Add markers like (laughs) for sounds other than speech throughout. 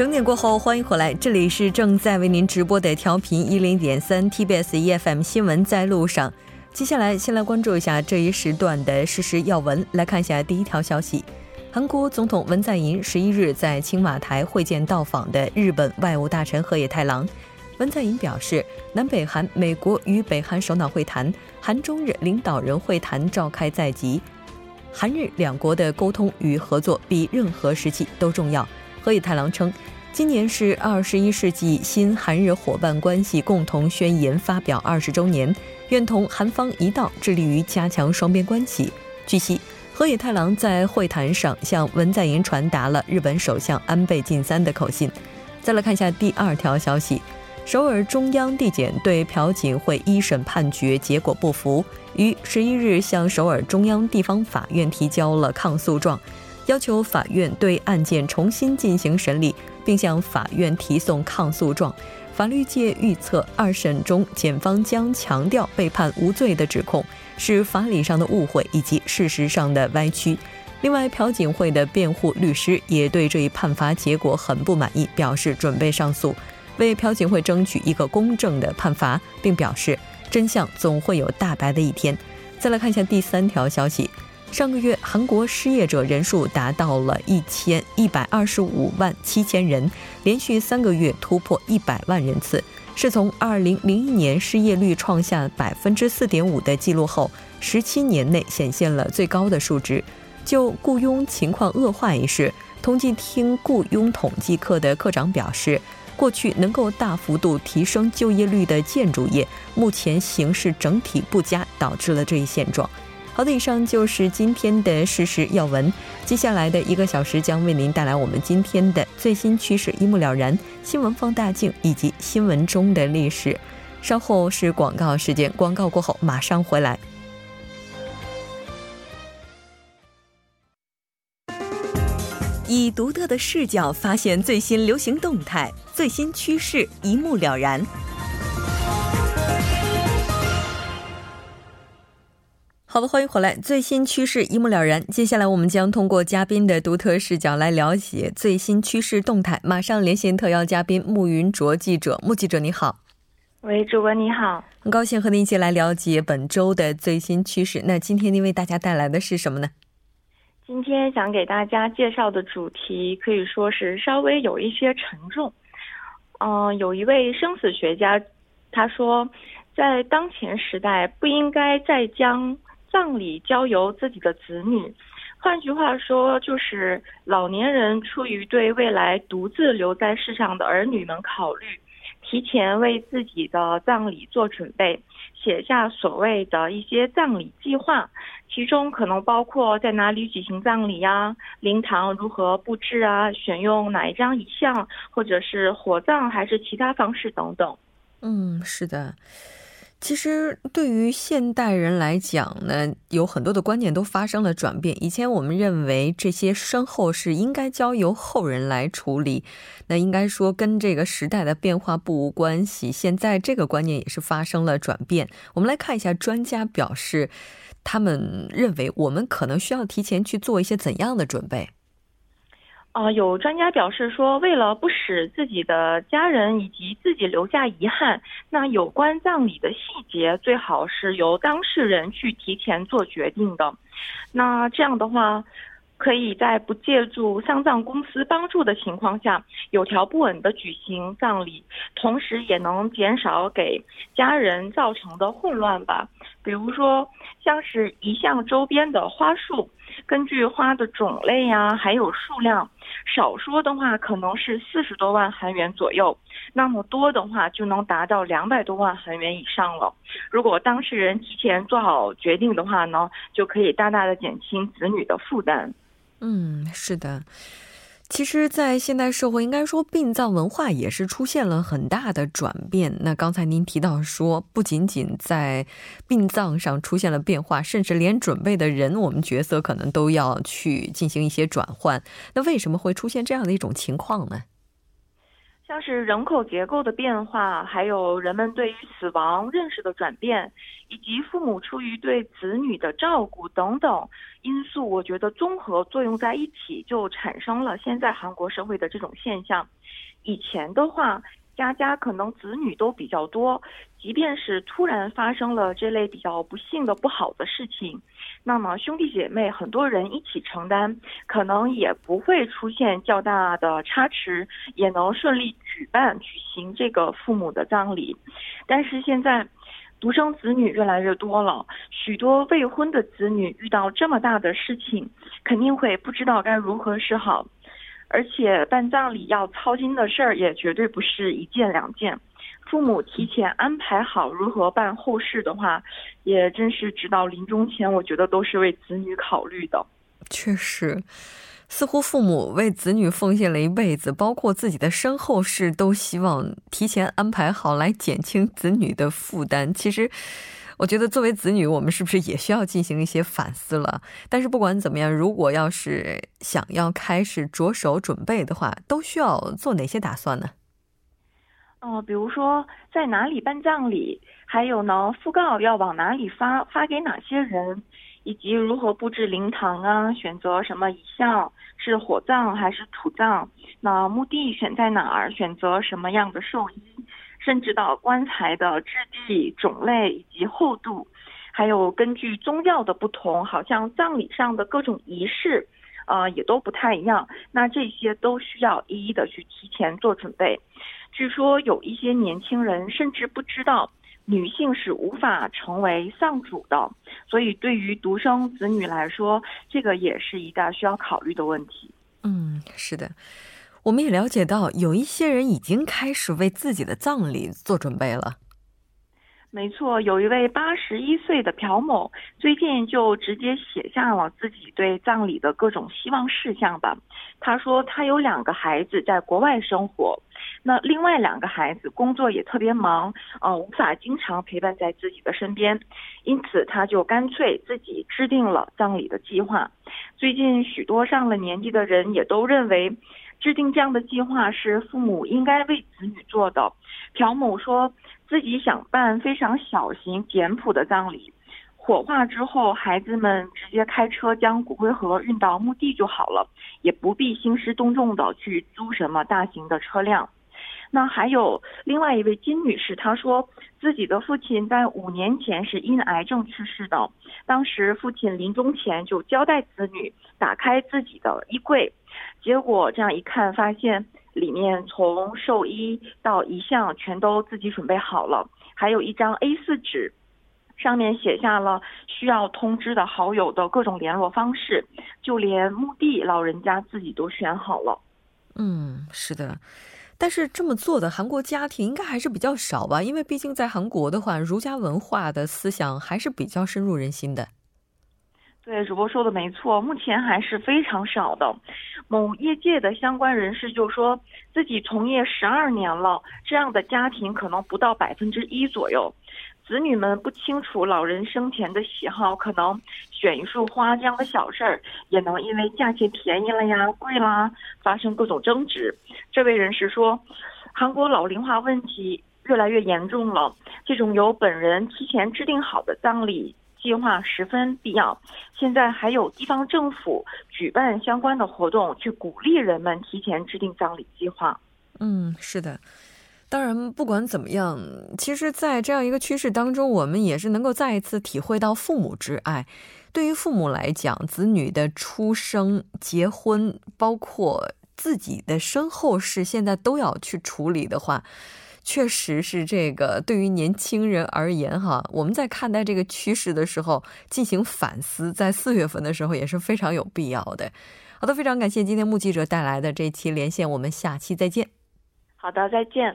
整点过后，欢迎回来，这里是正在为您直播的调频一零点三 TBS EFM 新闻在路上。接下来，先来关注一下这一时段的事实要闻。来看一下第一条消息：韩国总统文在寅十一日在青瓦台会见到访的日本外务大臣河野太郎。文在寅表示，南北韩、美国与北韩首脑会谈、韩中日领导人会谈召开在即。韩日两国的沟通与合作比任何时期都重要。河野太郎称，今年是二十一世纪新韩日伙伴关系共同宣言发表二十周年，愿同韩方一道致力于加强双边关系。据悉，河野太郎在会谈上向文在寅传达了日本首相安倍晋三的口信。再来看一下第二条消息。首尔中央地检对朴槿惠一审判决结果不服，于十一日向首尔中央地方法院提交了抗诉状，要求法院对案件重新进行审理，并向法院提送抗诉状。法律界预测，二审中检方将强调被判无罪的指控是法理上的误会以及事实上的歪曲。另外，朴槿惠的辩护律师也对这一判罚结果很不满意，表示准备上诉。为朴槿惠争取一个公正的判罚，并表示真相总会有大白的一天。再来看一下第三条消息：上个月韩国失业者人数达到了一千一百二十五万七千人，连续三个月突破一百万人次，是从二零零一年失业率创下百分之四点五的记录后，十七年内显现了最高的数值。就雇佣情况恶化一事，统计厅雇佣统计科的科长表示。过去能够大幅度提升就业率的建筑业，目前形势整体不佳，导致了这一现状。好的，以上就是今天的事实要闻。接下来的一个小时将为您带来我们今天的最新趋势一目了然、新闻放大镜以及新闻中的历史。稍后是广告时间，广告过后马上回来。以独特的视角发现最新流行动态、最新趋势，一目了然。好的，欢迎回来，最新趋势一目了然。接下来，我们将通过嘉宾的独特视角来了解最新趋势动态。马上连线特邀嘉宾穆云卓记者，穆记者你好。喂，主播你好，很高兴和您一起来了解本周的最新趋势。那今天您为大家带来的是什么呢？今天想给大家介绍的主题可以说是稍微有一些沉重。嗯，有一位生死学家，他说，在当前时代不应该再将葬礼交由自己的子女。换句话说，就是老年人出于对未来独自留在世上的儿女们考虑，提前为自己的葬礼做准备。写下所谓的一些葬礼计划，其中可能包括在哪里举行葬礼呀，灵堂如何布置啊，选用哪一张遗像，或者是火葬还是其他方式等等。嗯，是的。其实，对于现代人来讲呢，有很多的观念都发生了转变。以前我们认为这些身后事应该交由后人来处理，那应该说跟这个时代的变化不无关系。现在这个观念也是发生了转变。我们来看一下专家表示，他们认为我们可能需要提前去做一些怎样的准备。啊，有专家表示说，为了不使自己的家人以及自己留下遗憾，那有关葬礼的细节最好是由当事人去提前做决定的。那这样的话，可以在不借助丧葬公司帮助的情况下，有条不紊的举行葬礼，同时也能减少给家人造成的混乱吧。比如说，像是遗像周边的花束。根据花的种类呀，还有数量，少说的话可能是四十多万韩元左右，那么多的话就能达到两百多万韩元以上了。如果当事人提前做好决定的话呢，就可以大大的减轻子女的负担。嗯，是的。其实，在现代社会，应该说殡葬文化也是出现了很大的转变。那刚才您提到说，不仅仅在殡葬上出现了变化，甚至连准备的人，我们角色可能都要去进行一些转换。那为什么会出现这样的一种情况呢？像是人口结构的变化，还有人们对于死亡认识的转变，以及父母出于对子女的照顾等等因素，我觉得综合作用在一起，就产生了现在韩国社会的这种现象。以前的话。家家可能子女都比较多，即便是突然发生了这类比较不幸的不好的事情，那么兄弟姐妹很多人一起承担，可能也不会出现较大的差池，也能顺利举办举行这个父母的葬礼。但是现在，独生子女越来越多了，许多未婚的子女遇到这么大的事情，肯定会不知道该如何是好。而且办葬礼要操心的事儿也绝对不是一件两件，父母提前安排好如何办后事的话，也真是直到临终前，我觉得都是为子女考虑的。确实，似乎父母为子女奉献了一辈子，包括自己的身后事都希望提前安排好，来减轻子女的负担。其实。我觉得作为子女，我们是不是也需要进行一些反思了？但是不管怎么样，如果要是想要开始着手准备的话，都需要做哪些打算呢？哦，比如说在哪里办葬礼，还有呢，讣告要往哪里发，发给哪些人，以及如何布置灵堂啊，选择什么遗像，是火葬还是土葬？那墓地选在哪儿？选择什么样的寿衣？甚至到棺材的质地、种类以及厚度，还有根据宗教的不同，好像葬礼上的各种仪式，啊，也都不太一样。那这些都需要一一的去提前做准备。据说有一些年轻人甚至不知道女性是无法成为丧主的，所以对于独生子女来说，这个也是一大需要考虑的问题。嗯，是的。我们也了解到，有一些人已经开始为自己的葬礼做准备了。没错，有一位八十一岁的朴某，最近就直接写下了自己对葬礼的各种希望事项吧。他说，他有两个孩子在国外生活，那另外两个孩子工作也特别忙，呃，无法经常陪伴在自己的身边，因此他就干脆自己制定了葬礼的计划。最近许多上了年纪的人也都认为。制定这样的计划是父母应该为子女做的。朴某说自己想办非常小型简朴的葬礼，火化之后，孩子们直接开车将骨灰盒运到墓地就好了，也不必兴师动众的去租什么大型的车辆。那还有另外一位金女士，她说自己的父亲在五年前是因癌症去世的，当时父亲临终前就交代子女打开自己的衣柜。结果这样一看，发现里面从寿衣到遗像全都自己准备好了，还有一张 A4 纸，上面写下了需要通知的好友的各种联络方式，就连墓地老人家自己都选好了。嗯，是的，但是这么做的韩国家庭应该还是比较少吧？因为毕竟在韩国的话，儒家文化的思想还是比较深入人心的。对，主播说的没错，目前还是非常少的。某业界的相关人士就说自己从业十二年了，这样的家庭可能不到百分之一左右。子女们不清楚老人生前的喜好，可能选一束花这样的小事儿，也能因为价钱便宜了呀、贵啦，发生各种争执。这位人士说，韩国老龄化问题越来越严重了，这种由本人提前制定好的葬礼。计划十分必要。现在还有地方政府举办相关的活动，去鼓励人们提前制定葬礼计划。嗯，是的。当然，不管怎么样，其实，在这样一个趋势当中，我们也是能够再一次体会到父母之爱。对于父母来讲，子女的出生、结婚，包括自己的身后事，现在都要去处理的话。确实是这个，对于年轻人而言，哈，我们在看待这个趋势的时候进行反思，在四月份的时候也是非常有必要的。好的，非常感谢今天目记者带来的这期连线，我们下期再见。好的，再见。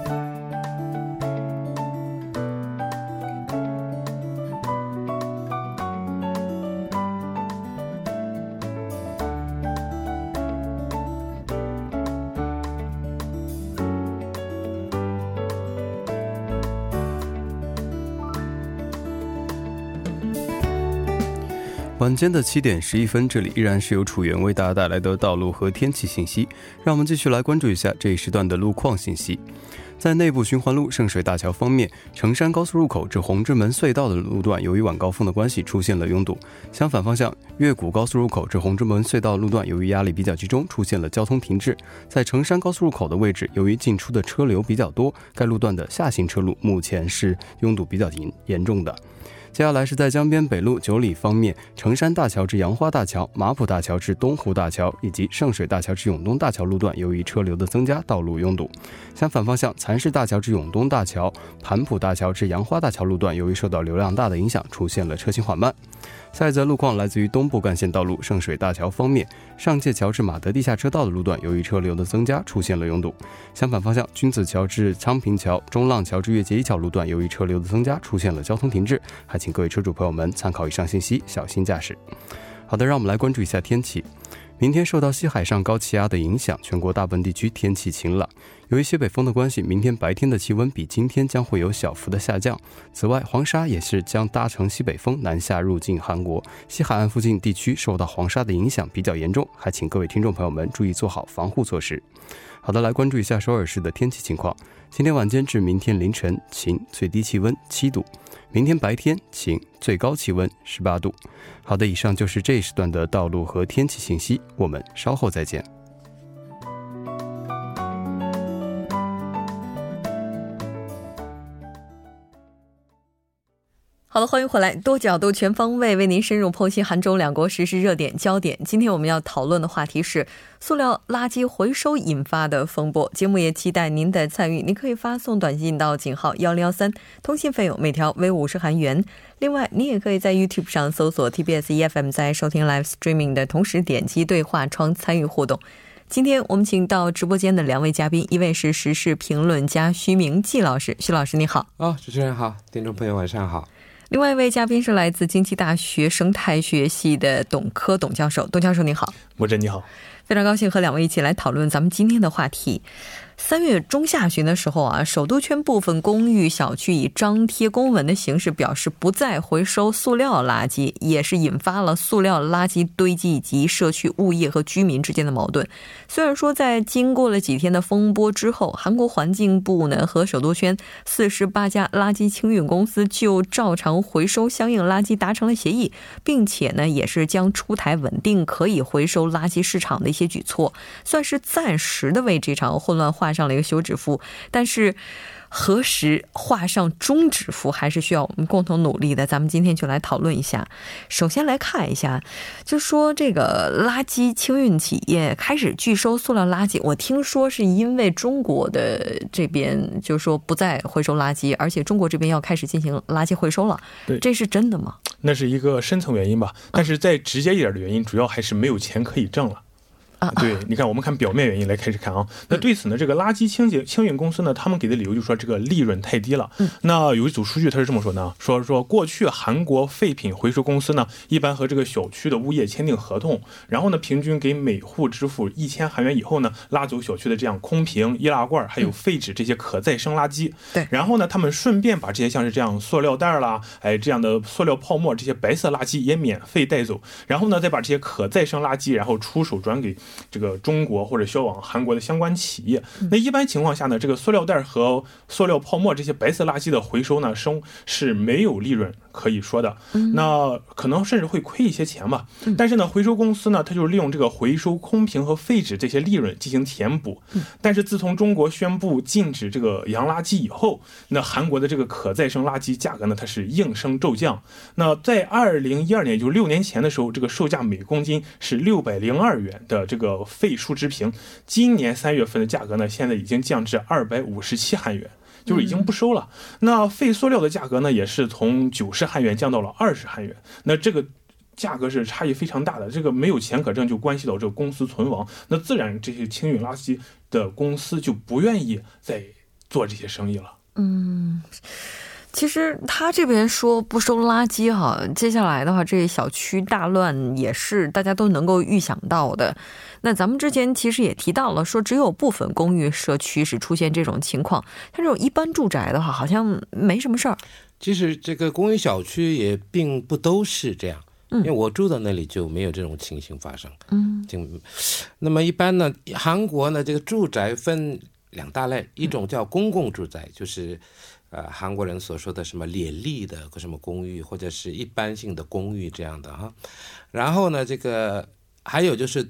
晚间的七点十一分，这里依然是由楚源为大家带来的道路和天气信息。让我们继续来关注一下这一时段的路况信息。在内部循环路圣水大桥方面，成山高速入口至红之门隧道的路段，由于晚高峰的关系出现了拥堵。相反方向，越谷高速入口至红之门隧道路段，由于压力比较集中，出现了交通停滞。在成山高速入口的位置，由于进出的车流比较多，该路段的下行车路目前是拥堵比较严严重的。接下来是在江边北路九里方面，成山大桥至杨花大桥、马浦大桥至东湖大桥以及圣水大桥至永东大桥路段，由于车流的增加，道路拥堵。相反方向，蚕市大桥至永东大桥、盘浦大桥至杨花大桥路段，由于受到流量大的影响，出现了车行缓慢。下一则路况来自于东部干线道路圣水大桥方面，上界桥至马德地下车道的路段，由于车流的增加，出现了拥堵。相反方向，君子桥至昌平桥、中浪桥至越界一桥路段，由于车流的增加，出现了交通停滞。还请各位车主朋友们参考以上信息，小心驾驶。好的，让我们来关注一下天气。明天受到西海上高气压的影响，全国大部分地区天气晴朗。由于西北风的关系，明天白天的气温比今天将会有小幅的下降。此外，黄沙也是将搭乘西北风南下入境韩国，西海岸附近地区受到黄沙的影响比较严重，还请各位听众朋友们注意做好防护措施。好的，来关注一下首尔市的天气情况。今天晚间至明天凌晨晴，最低气温七度；明天白天晴，最高气温十八度。好的，以上就是这一时段的道路和天气信息，我们稍后再见。好了，欢迎回来，多角度、全方位为您深入剖析韩中两国实时热点焦点。今天我们要讨论的话题是塑料垃圾回收引发的风波。节目也期待您的参与，您可以发送短信到井号幺零幺三，通信费用每条为五十韩元。另外，您也可以在 YouTube 上搜索 TBS EFM，在收听 Live Streaming 的同时点击对话窗参与互动。今天我们请到直播间的两位嘉宾，一位是时事评论家徐明季老师，徐老师你好。哦，主持人好，听众朋友晚上好。另外一位嘉宾是来自经济大学生态学系的董科董教授，董教授您好，莫真你好，非常高兴和两位一起来讨论咱们今天的话题。三月中下旬的时候啊，首都圈部分公寓小区以张贴公文的形式表示不再回收塑料垃圾，也是引发了塑料垃圾堆积以及社区物业和居民之间的矛盾。虽然说在经过了几天的风波之后，韩国环境部呢和首都圈四十八家垃圾清运公司就照常回收相应垃圾达成了协议，并且呢也是将出台稳定可以回收垃圾市场的一些举措，算是暂时的为这场混乱化。上了一个休止符，但是何时画上终止符，还是需要我们共同努力的。咱们今天就来讨论一下。首先来看一下，就说这个垃圾清运企业开始拒收塑料垃圾，我听说是因为中国的这边就说不再回收垃圾，而且中国这边要开始进行垃圾回收了。对，这是真的吗？那是一个深层原因吧，但是再直接一点的原因，主要还是没有钱可以挣了。啊，对，你看，我们看表面原因来开始看啊。那对此呢，这个垃圾清洁清运公司呢，他们给的理由就是说这个利润太低了。那有一组数据，他是这么说的：说说过去韩国废品回收公司呢，一般和这个小区的物业签订合同，然后呢，平均给每户支付一千韩元以后呢，拉走小区的这样空瓶、易拉罐还有废纸这些可再生垃圾。对，然后呢，他们顺便把这些像是这样塑料袋啦，哎这样的塑料泡沫这些白色垃圾也免费带走，然后呢，再把这些可再生垃圾然后出手转给。这个中国或者销往韩国的相关企业，那一般情况下呢，这个塑料袋和塑料泡沫这些白色垃圾的回收呢，生是没有利润。可以说的，那可能甚至会亏一些钱吧。但是呢，回收公司呢，它就是利用这个回收空瓶和废纸这些利润进行填补。但是自从中国宣布禁止这个洋垃圾以后，那韩国的这个可再生垃圾价格呢，它是应声骤降。那在二零一二年，就是六年前的时候，这个售价每公斤是六百零二元的这个废树脂瓶，今年三月份的价格呢，现在已经降至二百五十七韩元。就是已经不收了。那废塑料的价格呢，也是从九十韩元降到了二十韩元。那这个价格是差异非常大的。这个没有钱可挣，就关系到这个公司存亡。那自然这些清运垃圾的公司就不愿意再做这些生意了。嗯。其实他这边说不收垃圾哈，接下来的话，这小区大乱也是大家都能够预想到的。那咱们之前其实也提到了，说只有部分公寓社区是出现这种情况，像这种一般住宅的话，好像没什么事儿。其实这个公寓小区也并不都是这样，因为我住的那里就没有这种情形发生。嗯就那么一般呢，韩国呢这个住宅分两大类，一种叫公共住宅，就是呃韩国人所说的什么联立的什么公寓，或者是一般性的公寓这样的哈。然后呢，这个还有就是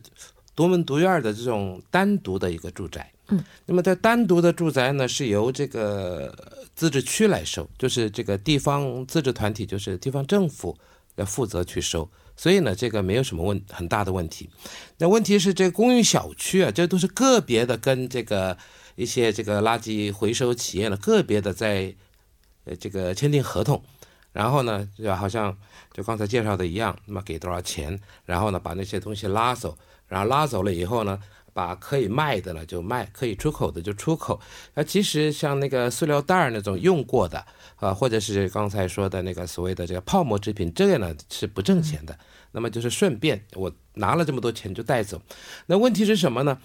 独门独院的这种单独的一个住宅。嗯，那么在单独的住宅呢，是由这个自治区来收，就是这个地方自治团体，就是地方政府要负责去收。所以呢，这个没有什么问很大的问题。那问题是，这个公寓小区啊，这都是个别的跟这个一些这个垃圾回收企业呢，个别的在呃这个签订合同，然后呢，就好像就刚才介绍的一样，那么给多少钱，然后呢把那些东西拉走，然后拉走了以后呢，把可以卖的呢就卖，可以出口的就出口。那其实像那个塑料袋儿那种用过的啊，或者是刚才说的那个所谓的这个泡沫制品，这个呢是不挣钱的。那么就是顺便我拿了这么多钱就带走。那问题是什么呢？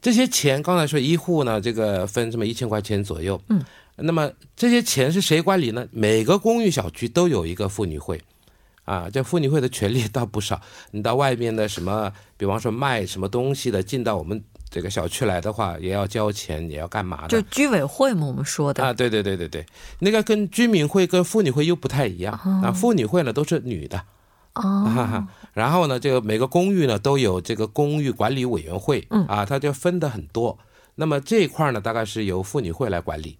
这些钱刚才说一户呢，这个分这么一千块钱左右。嗯。那么这些钱是谁管理呢？每个公寓小区都有一个妇女会，啊，这妇女会的权利倒不少。你到外面的什么，比方说卖什么东西的，进到我们这个小区来的话，也要交钱，也要干嘛的？就居委会嘛，我们说的啊，对对对对对，那个跟居民会跟妇女会又不太一样、啊。妇女会呢都是女的，然后呢，这个每个公寓呢都有这个公寓管理委员会，嗯啊，它就分的很多。那么这一块呢，大概是由妇女会来管理。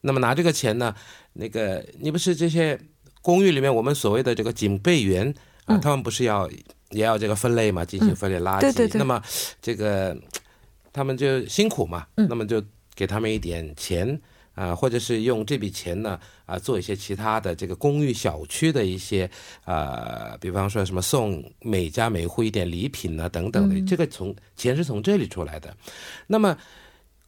那么拿这个钱呢，那个你不是这些公寓里面我们所谓的这个警备员啊，嗯他们不是要也要这个分类嘛，进行分类垃圾。对对对那么这个他们就辛苦嘛，嗯那么就给他们一点钱。啊，或者是用这笔钱呢，啊，做一些其他的这个公寓小区的一些，呃，比方说什么送每家每户一点礼品啊等等的，嗯这个从钱是从这里出来的。那么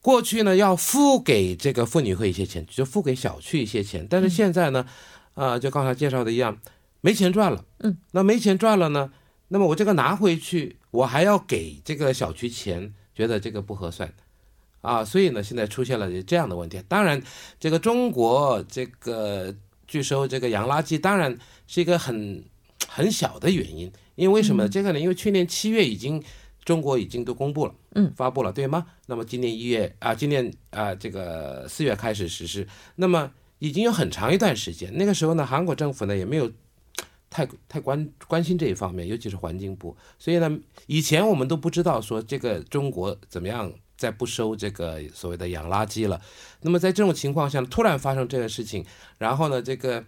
过去呢，要付给这个妇女会一些钱，就付给小区一些钱，但是现在呢，啊、就刚才介绍的一样，没钱赚了。嗯，那没钱赚了呢，那么我这个拿回去，我还要给这个小区钱，觉得这个不合算。啊，所以呢，现在出现了这样的问题。当然，这个中国这个拒收这个洋垃圾，当然是一个很很小的原因。因为为什么？这个呢？因为去年七月已经中国已经都公布了，嗯，发布了，对吗？那么今年一月啊，今年啊，这个四月开始实施，那么已经有很长一段时间。那个时候呢，韩国政府呢也没有太太关关心这一方面，尤其是环境部。所以呢，以前我们都不知道说这个中国怎么样。再不收这个所谓的洋垃圾了，那么在这种情况下，突然发生这个事情，然后呢，这个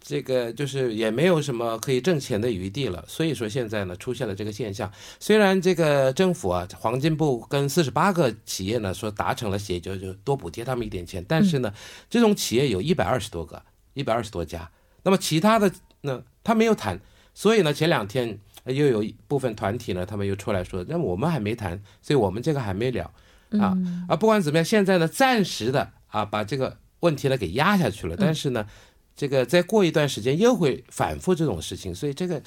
这个就是也没有什么可以挣钱的余地了，所以说现在呢出现了这个现象。虽然这个政府啊，黄金部跟四十八个企业呢说达成了协议，就就多补贴他们一点钱，但是呢，这种企业有一百二十多个，一百二十多家，那么其他的呢他没有谈，所以呢前两天。又有一部分团体呢，他们又出来说，那我们还没谈，所以我们这个还没了啊啊！不管怎么样，现在呢，暂时的啊，把这个问题呢给压下去了。但是呢，这个再过一段时间又会反复这种事情，所以这个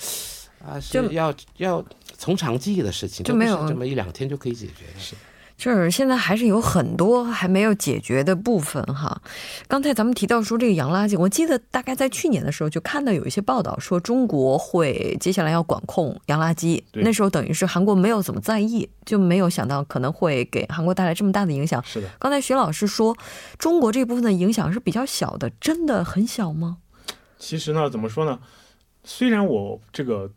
啊是要要从长计议的事情，就没有这么一两天就可以解决的。是。就是现在还是有很多还没有解决的部分哈。刚才咱们提到说这个洋垃圾，我记得大概在去年的时候就看到有一些报道说中国会接下来要管控洋垃圾，那时候等于是韩国没有怎么在意，就没有想到可能会给韩国带来这么大的影响。是的，刚才徐老师说中国这部分的影响是比较小的，真的很小吗？其实呢，怎么说呢？虽然我这个。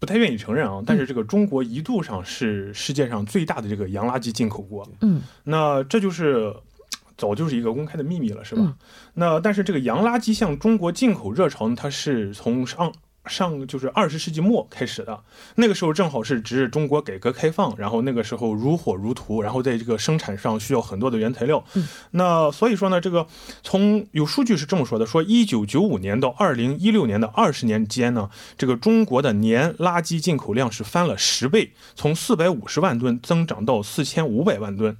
不太愿意承认啊，但是这个中国一度上是世界上最大的这个洋垃圾进口国。嗯，那这就是早就是一个公开的秘密了，是吧？嗯、那但是这个洋垃圾向中国进口热潮呢，它是从上上就是二十世纪末开始的。那个时候正好是值中国改革开放，然后那个时候如火如荼，然后在这个生产上需要很多的原材料。嗯、那所以说呢，这个从有数据是这么说的：说一九九五年到二零一六年的二十年间呢，这个中国的年垃圾进口量是翻了十倍，从四百五十万吨增长到四千五百万吨。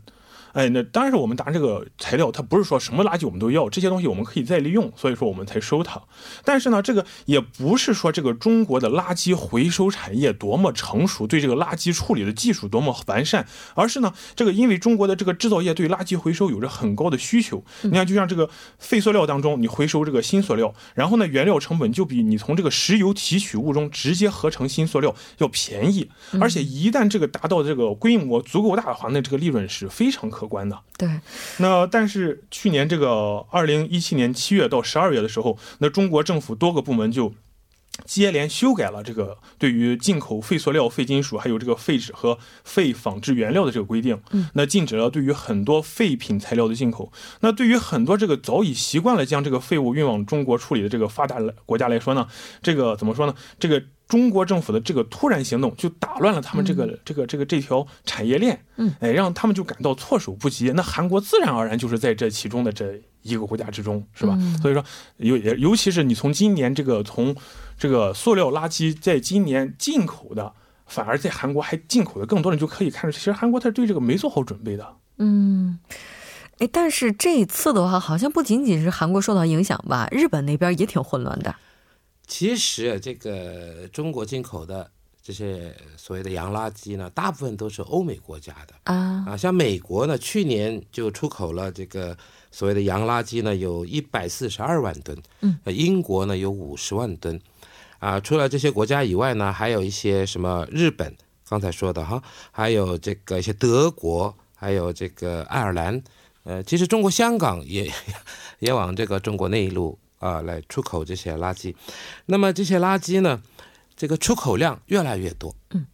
哎，那当然是我们拿这个材料，它不是说什么垃圾我们都要，这些东西我们可以再利用，所以说我们才收它。但是呢，这个也不是说这个中国的垃圾回收产业多么成熟，对这个垃圾处理的技术多么完善，而是呢，这个因为中国的这个制造业对垃圾回收有着很高的需求。你看，就像这个废塑料当中，你回收这个新塑料，然后呢，原料成本就比你从这个石油提取物中直接合成新塑料要便宜，而且一旦这个达到这个规模足够大的话，那这个利润是非常可观的。对，那但是去年这个二零一七年七月到十二月的时候，那中国政府多个部门就接连修改了这个对于进口废塑料、废金属，还有这个废纸和废纺织原料的这个规定。嗯，那禁止了对于很多废品材料的进口。那对于很多这个早已习惯了将这个废物运往中国处理的这个发达国家来说呢，这个怎么说呢？这个。中国政府的这个突然行动，就打乱了他们这个这个这个这条产业链，嗯，哎，让他们就感到措手不及。那韩国自然而然就是在这其中的这一个国家之中，是吧？所以说，尤尤其是你从今年这个从这个塑料垃圾在今年进口的，反而在韩国还进口的更多，你就可以看出，其实韩国他对这个没做好准备的。嗯，哎，但是这一次的话，好像不仅仅是韩国受到影响吧，日本那边也挺混乱的。其实这个中国进口的这些所谓的洋垃圾呢，大部分都是欧美国家的啊。啊，像美国呢，去年就出口了这个所谓的洋垃圾呢，有一百四十二万吨，嗯，英国呢有五十万吨，啊，除了这些国家以外呢，还有一些什么日本，刚才说的哈，还有这个一些德国，还有这个爱尔兰，呃，其实中国香港也 (laughs) 也往这个中国内陆。啊，来出口这些垃圾，那么这些垃圾呢，这个出口量越来越多，嗯，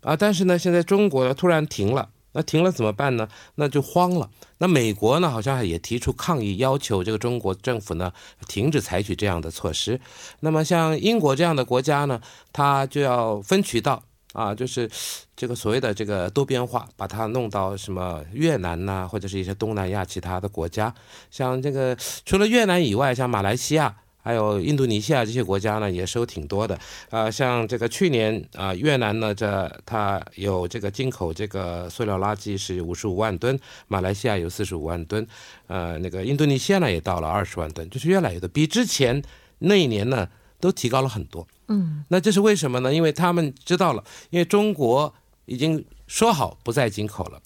啊，但是呢，现在中国突然停了，那停了怎么办呢？那就慌了。那美国呢，好像也提出抗议，要求这个中国政府呢停止采取这样的措施。那么像英国这样的国家呢，它就要分渠道。啊，就是这个所谓的这个多边化，把它弄到什么越南呐，或者是一些东南亚其他的国家，像这个除了越南以外，像马来西亚还有印度尼西亚这些国家呢，也收挺多的。啊，像这个去年啊，越南呢，这它有这个进口这个塑料垃圾是五十五万吨，马来西亚有四十五万吨，呃，那个印度尼西亚呢也到了二十万吨，就是越来越多，比之前那一年呢都提高了很多。嗯，那这是为什么呢？因为他们知道了，因为中国已经说好不再进口了，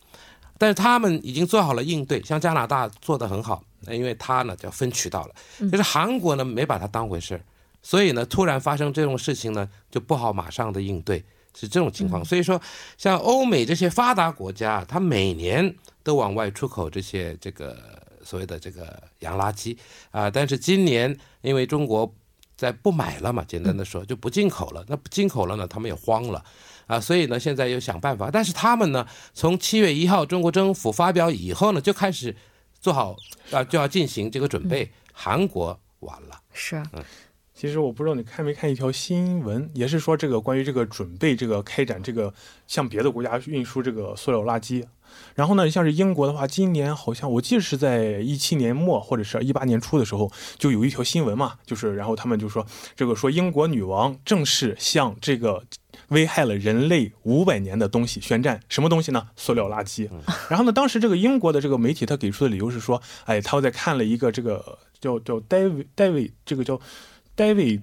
但是他们已经做好了应对，像加拿大做的很好，那因为他呢叫分渠道了，就是韩国呢没把它当回事儿，所以呢突然发生这种事情呢就不好马上的应对，是这种情况。所以说，像欧美这些发达国家，它每年都往外出口这些这个所谓的这个洋垃圾啊，但是今年因为中国。在不买了嘛？简单的说，就不进口了。那不进口了呢？他们也慌了，啊，所以呢，现在又想办法。但是他们呢，从七月一号中国政府发表以后呢，就开始做好啊，就要进行这个准备。韩国完了，是嗯。其实我不知道你看没看一条新闻，也是说这个关于这个准备这个开展这个向别的国家运输这个塑料垃圾。然后呢，像是英国的话，今年好像我记得是在一七年末或者是一八年初的时候，就有一条新闻嘛，就是然后他们就说这个说英国女王正式向这个危害了人类五百年的东西宣战，什么东西呢？塑料垃圾。然后呢，当时这个英国的这个媒体他给出的理由是说，哎，他在看了一个这个叫叫戴维戴维这个叫。戴维，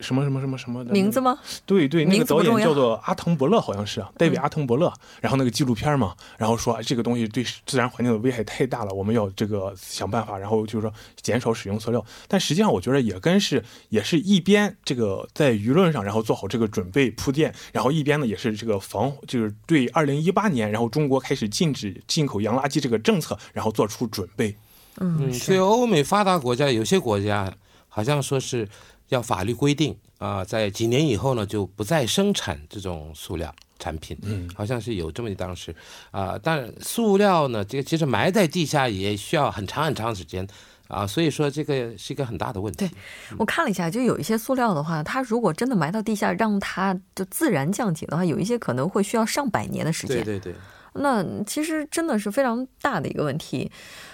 什么什么什么什么的名字吗？对对，那个导演叫做阿滕伯勒，好像是啊，戴维阿滕伯勒。然后那个纪录片嘛，然后说这个东西对自然环境的危害太大了，我们要这个想办法，然后就是说减少使用塑料。但实际上，我觉得也跟是也是一边这个在舆论上，然后做好这个准备铺垫，然后一边呢也是这个防，就是对二零一八年，然后中国开始禁止进口洋垃圾这个政策，然后做出准备。嗯，所以欧美发达国家有些国家。好像说是要法律规定啊，在几年以后呢，就不再生产这种塑料产品。嗯，好像是有这么一档事啊。但塑料呢，这个其实埋在地下也需要很长很长时间啊，所以说这个是一个很大的问题。对，我看了一下，就有一些塑料的话，它如果真的埋到地下，让它就自然降解的话，有一些可能会需要上百年的时间。对对对。那其实真的是非常大的一个问题。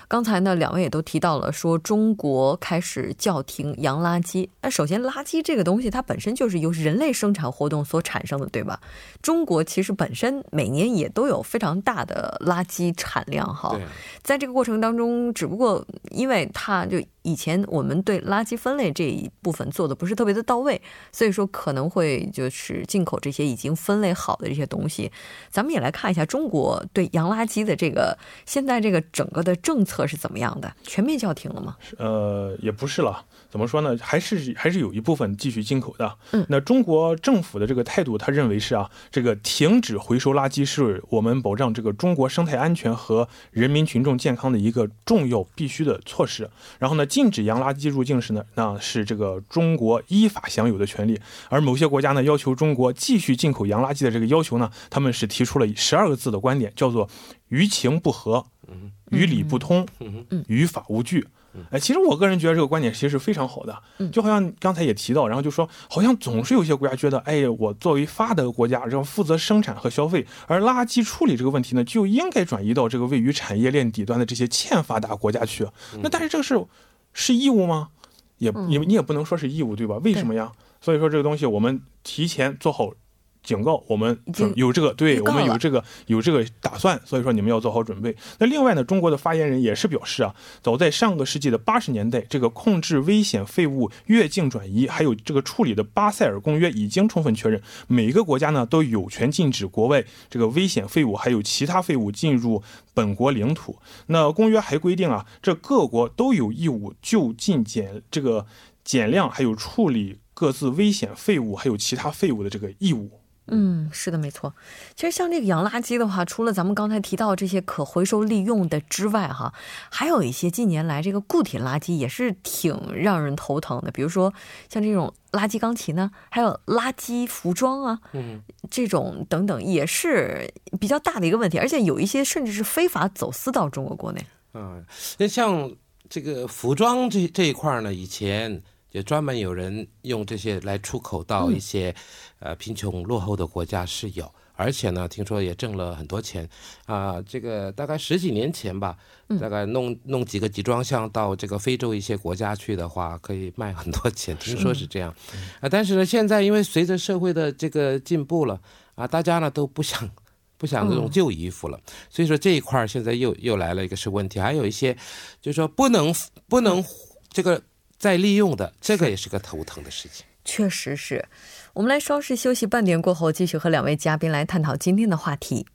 刚才呢，两位也都提到了，说中国开始叫停洋垃圾。那首先，垃圾这个东西它本身就是由人类生产活动所产生的，对吧？中国其实本身每年也都有非常大的垃圾产量，哈。在这个过程当中，只不过因为它就。以前我们对垃圾分类这一部分做的不是特别的到位，所以说可能会就是进口这些已经分类好的这些东西。咱们也来看一下中国对洋垃圾的这个现在这个整个的政策是怎么样的？全面叫停了吗？呃，也不是了。怎么说呢？还是还是有一部分继续进口的。嗯，那中国政府的这个态度，他认为是啊，这个停止回收垃圾是我们保障这个中国生态安全和人民群众健康的一个重要必须的措施。然后呢，禁止洋垃圾入境时呢，那是这个中国依法享有的权利。而某些国家呢，要求中国继续进口洋垃圾的这个要求呢，他们是提出了十二个字的观点，叫做于情不合，于理不通，于法无据。哎，其实我个人觉得这个观点其实是非常好的，就好像刚才也提到，然后就说，好像总是有些国家觉得，哎，我作为发达国家，然后负责生产和消费，而垃圾处理这个问题呢，就应该转移到这个位于产业链底端的这些欠发达国家去。那但是这个是是义务吗？也也你也不能说是义务，对吧？为什么呀？所以说这个东西我们提前做好。警告我们有这个，对我们有这个有这个打算，所以说你们要做好准备。那另外呢，中国的发言人也是表示啊，早在上个世纪的八十年代，这个控制危险废物越境转移还有这个处理的巴塞尔公约已经充分确认，每个国家呢都有权禁止国外这个危险废物还有其他废物进入本国领土。那公约还规定啊，这各国都有义务就近减这个减量还有处理各自危险废物还有其他废物的这个义务。嗯，是的，没错。其实像这个洋垃圾的话，除了咱们刚才提到这些可回收利用的之外，哈，还有一些近年来这个固体垃圾也是挺让人头疼的。比如说像这种垃圾钢琴呢，还有垃圾服装啊，嗯，这种等等也是比较大的一个问题。而且有一些甚至是非法走私到中国国内。嗯，那像这个服装这这一块呢，以前。也专门有人用这些来出口到一些，呃，贫穷落后的国家是有，而且呢，听说也挣了很多钱，啊，这个大概十几年前吧，大概弄弄几个集装箱到这个非洲一些国家去的话，可以卖很多钱，听说是。这样，啊，但是呢，现在因为随着社会的这个进步了，啊，大家呢都不想不想这种旧衣服了，所以说这一块现在又又来了一个是问题，还有一些就是说不能不能这个。再利用的这个也是个头疼的事情，确实是。我们来稍事休息半点过后，继续和两位嘉宾来探讨今天的话题。